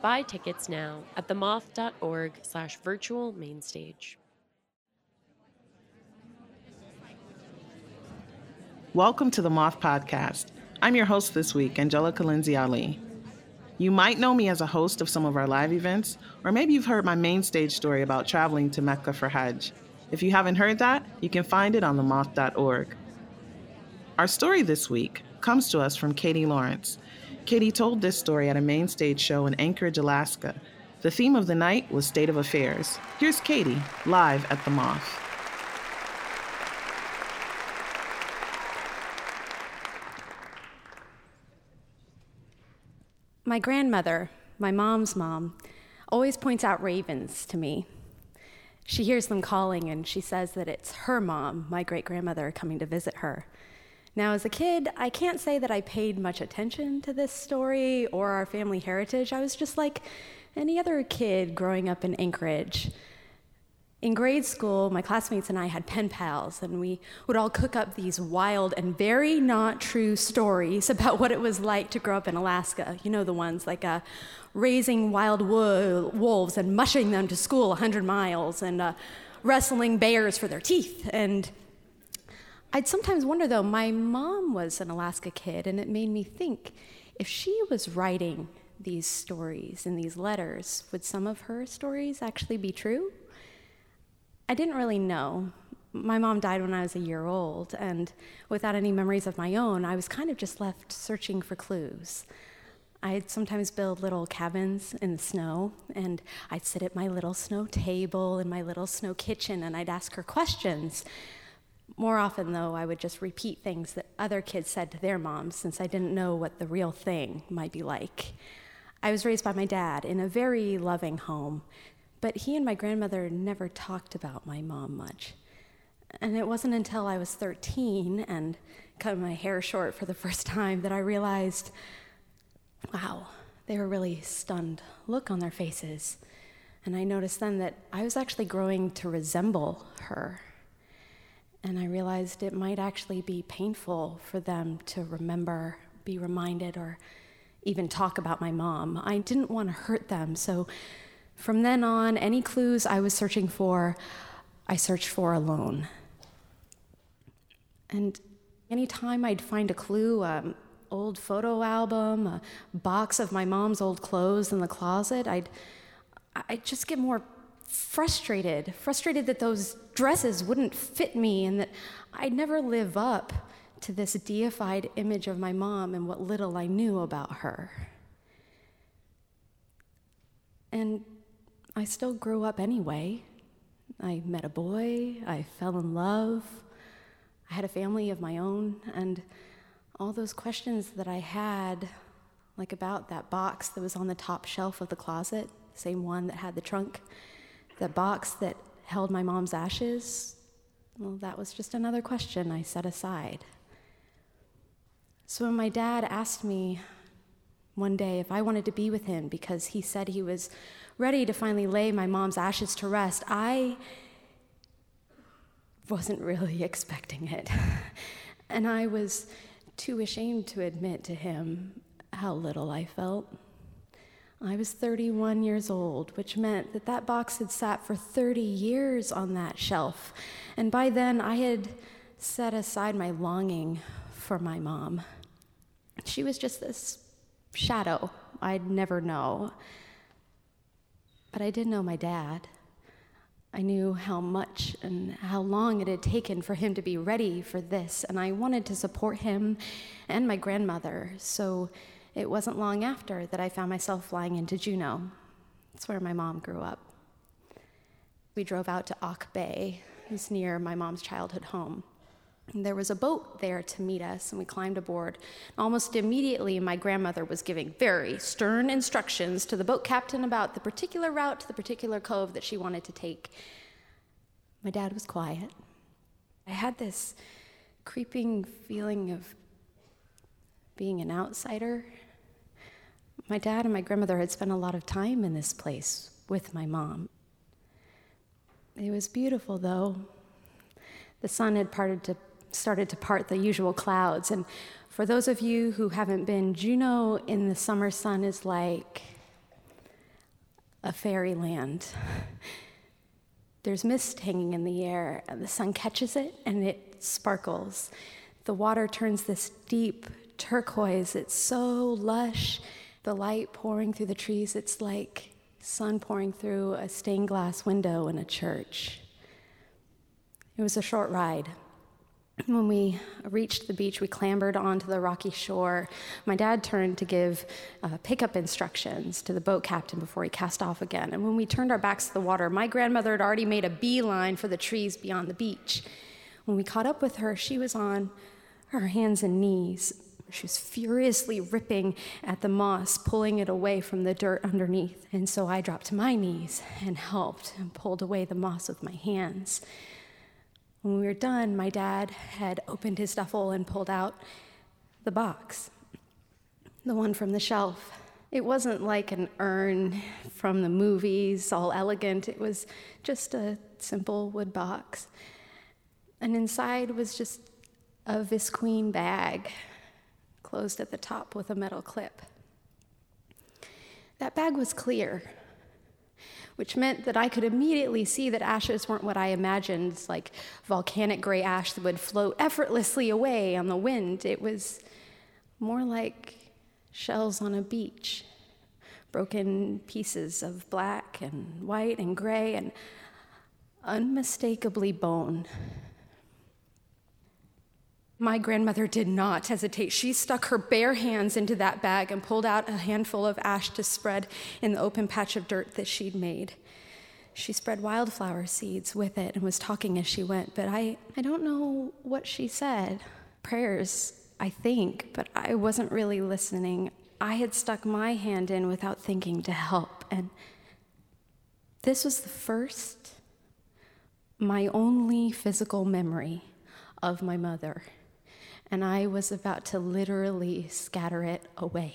Buy tickets now at themoth.org slash virtual mainstage. Welcome to the Moth Podcast. I'm your host this week, Angelica Lindsey-Ali. You might know me as a host of some of our live events, or maybe you've heard my main stage story about traveling to Mecca for Hajj. If you haven't heard that, you can find it on themoth.org. Our story this week comes to us from Katy Laurance. Katy told this story at a main stage show in Anchorage, Alaska. The theme of the night was State of Affairs. Here's Katy, live at the Moth. My grandmother, my mom's mom, always points out ravens to me. She hears them calling and she says that it's her mom, my great grandmother, coming to visit her. Now, as a kid, I can't say that I paid much attention to this story or our family heritage. I was just like any other kid growing up in Anchorage. In grade school, my classmates and I had pen pals, and we would all cook up these wild and very not true stories about what it was like to grow up in Alaska. You know, the ones like uh, raising wild wo- wolves and mushing them to school 100 miles, and uh, wrestling bears for their teeth, and I'd sometimes wonder though, my mom was an Alaska kid, and it made me think if she was writing these stories in these letters, would some of her stories actually be true? I didn't really know. My mom died when I was a year old, and without any memories of my own, I was kind of just left searching for clues. I'd sometimes build little cabins in the snow, and I'd sit at my little snow table in my little snow kitchen, and I'd ask her questions more often, though, I would just repeat things that other kids said to their moms since I didn't know what the real thing might be like. I was raised by my dad in a very loving home, but he and my grandmother never talked about my mom much. And it wasn't until I was 13 and cut my hair short for the first time that I realized wow, they were really stunned look on their faces. And I noticed then that I was actually growing to resemble her. And I realized it might actually be painful for them to remember, be reminded, or even talk about my mom. I didn't want to hurt them. So from then on, any clues I was searching for, I searched for alone. And anytime I'd find a clue, um, old photo album, a box of my mom's old clothes in the closet, I'd, I'd just get more frustrated, frustrated that those dresses wouldn't fit me and that I'd never live up to this deified image of my mom and what little I knew about her. And I still grew up anyway. I met a boy, I fell in love, I had a family of my own, and all those questions that I had, like about that box that was on the top shelf of the closet, same one that had the trunk, the box that held my mom's ashes, well, that was just another question I set aside. So when my dad asked me one day if I wanted to be with him because he said he was ready to finally lay my mom's ashes to rest, I wasn't really expecting it. and I was too ashamed to admit to him how little I felt. I was 31 years old, which meant that that box had sat for 30 years on that shelf. And by then, I had set aside my longing for my mom. She was just this shadow I'd never know. But I did know my dad. I knew how much and how long it had taken for him to be ready for this, and I wanted to support him and my grandmother. So it wasn't long after that I found myself flying into Juneau. That's where my mom grew up. We drove out to Auk Bay, it's near my mom's childhood home. And there was a boat there to meet us, and we climbed aboard. Almost immediately, my grandmother was giving very stern instructions to the boat captain about the particular route to the particular cove that she wanted to take. My dad was quiet. I had this creeping feeling of being an outsider. My dad and my grandmother had spent a lot of time in this place with my mom. It was beautiful, though. The sun had to, started to part the usual clouds, and for those of you who haven't been, Juneau in the summer sun is like a fairyland. There's mist hanging in the air, and the sun catches it and it sparkles. The water turns this deep turquoise. It's so lush. The light pouring through the trees, it's like sun pouring through a stained glass window in a church. It was a short ride. When we reached the beach, we clambered onto the rocky shore. My dad turned to give uh, pickup instructions to the boat captain before he cast off again. And when we turned our backs to the water, my grandmother had already made a beeline for the trees beyond the beach. When we caught up with her, she was on her hands and knees. She was furiously ripping at the moss, pulling it away from the dirt underneath. And so I dropped to my knees and helped and pulled away the moss with my hands. When we were done, my dad had opened his duffel and pulled out the box, the one from the shelf. It wasn't like an urn from the movies, all elegant. It was just a simple wood box. And inside was just a visqueen bag closed at the top with a metal clip. That bag was clear, which meant that I could immediately see that ashes weren't what I imagined, like volcanic gray ash that would float effortlessly away on the wind. It was more like shells on a beach, broken pieces of black and white and gray and unmistakably bone. My grandmother did not hesitate. She stuck her bare hands into that bag and pulled out a handful of ash to spread in the open patch of dirt that she'd made. She spread wildflower seeds with it and was talking as she went, but I, I don't know what she said. Prayers, I think, but I wasn't really listening. I had stuck my hand in without thinking to help, and this was the first, my only physical memory of my mother and I was about to literally scatter it away.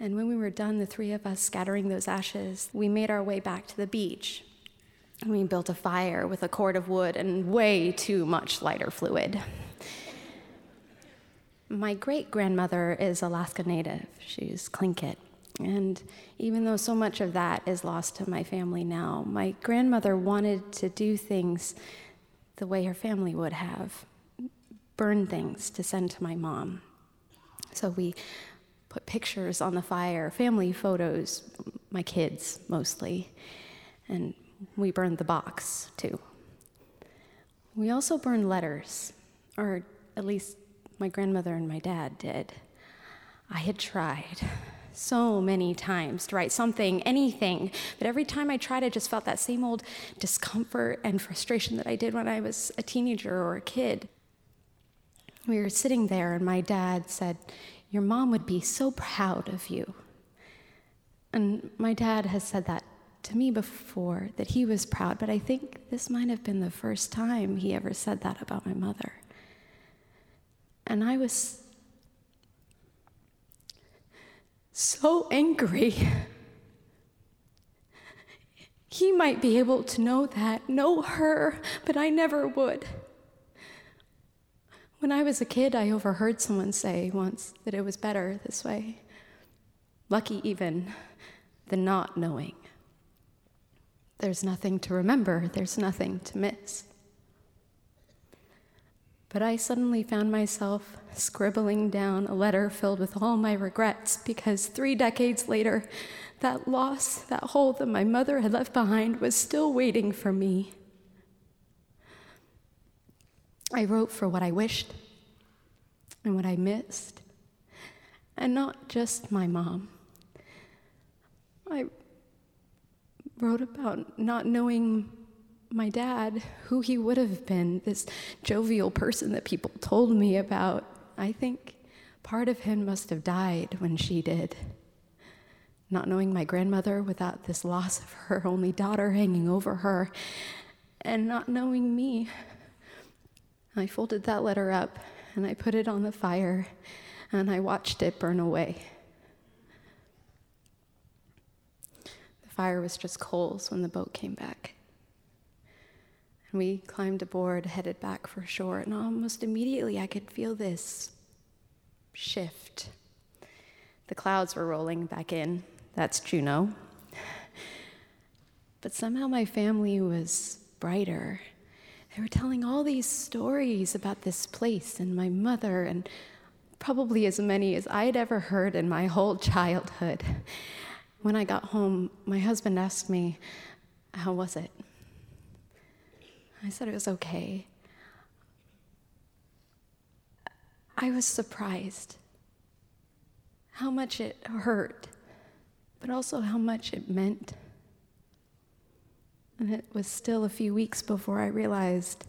And when we were done, the three of us scattering those ashes, we made our way back to the beach. We built a fire with a cord of wood and way too much lighter fluid. My great grandmother is Alaska Native. She's Tlingit. And even though so much of that is lost to my family now, my grandmother wanted to do things the way her family would have burn things to send to my mom. So we put pictures on the fire, family photos, my kids mostly, and we burned the box too. We also burned letters, or at least my grandmother and my dad did. I had tried so many times to write something, anything, but every time I tried, I just felt that same old discomfort and frustration that I did when I was a teenager or a kid. We were sitting there, and my dad said, Your mom would be so proud of you. And my dad has said that to me before, that he was proud, but I think this might have been the first time he ever said that about my mother. And I was so angry. He might be able to know that, know her, but I never would. When I was a kid, I overheard someone say once that it was better this way. Lucky even than not knowing. There's nothing to remember, there's nothing to miss. But I suddenly found myself scribbling down a letter filled with all my regrets because three decades later, that loss, that hole that my mother had left behind, was still waiting for me. I wrote for what I wished and what I missed, and not just my mom. I wrote about not knowing my dad, who he would have been, this jovial person that people told me about, I think part of him must have died when she did. Not knowing my grandmother without this loss of her only daughter hanging over her, and not knowing me. I folded that letter up and I put it on the fire and I watched it burn away. The fire was just coals when the boat came back. And we climbed aboard, headed back for shore, and almost immediately I could feel this shift. The clouds were rolling back in. That's Juneau. But somehow my family was brighter. They were telling all these stories about this place and my mother, and probably as many as I'd ever heard in my whole childhood. When I got home, my husband asked me, How was it? I said it was okay. I was surprised how much it hurt, but also how much it meant. And it was still a few weeks before I realized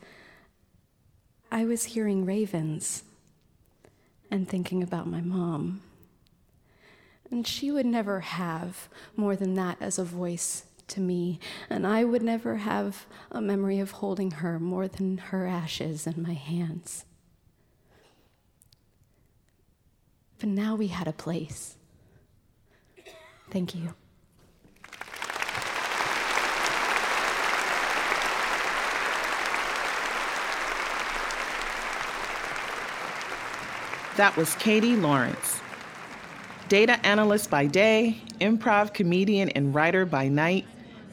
I was hearing ravens and thinking about my mom. And she would never have more than that as a voice to me, and I would never have a memory of holding her more than her ashes in my hands. But now we had a place. Thank you. That was Katy Laurance. Data analyst by day, improv comedian and writer by night,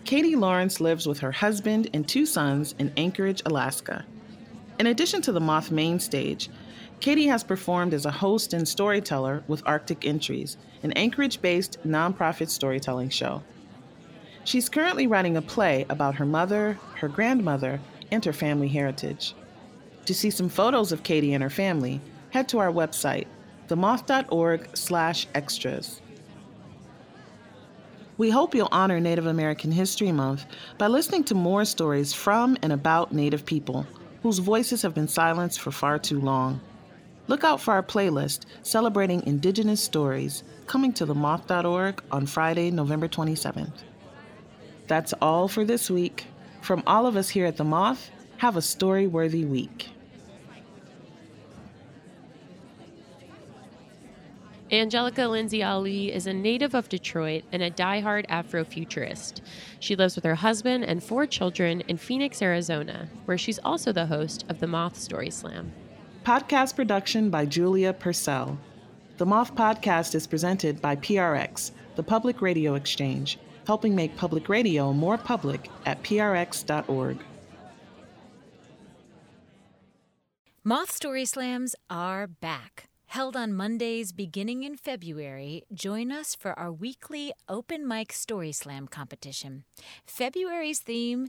Katy Laurance lives with her husband and two sons in Anchorage, Alaska. In addition to the Moth main stage, Katy has performed as a host and storyteller with Arctic Entries, an Anchorage based nonprofit storytelling show. She's currently writing a play about her mother, her grandmother, and her family heritage. To see some photos of Katy and her family, head to our website, themoth.org slash extras. We hope you'll honor Native American History Month by listening to more stories from and about Native people whose voices have been silenced for far too long. Look out for our playlist celebrating Indigenous stories coming to themoth.org on Friday, November 27th. That's all for this week. From all of us here at The Moth, have a story worthy week. Angelica Lindsey-Ali is a native of Detroit and a die-hard Afrofuturist. She lives with her husband and four children in Phoenix, Arizona, where she's also the host of the Moth Story Slam. Podcast production by Julia Purcell. The Moth Podcast is presented by PRX, the Public Radio Exchange, helping make public radio more public at prx.org. Moth Story Slams are back. Held on Mondays beginning in February, join us for our weekly open mic story slam competition. February's theme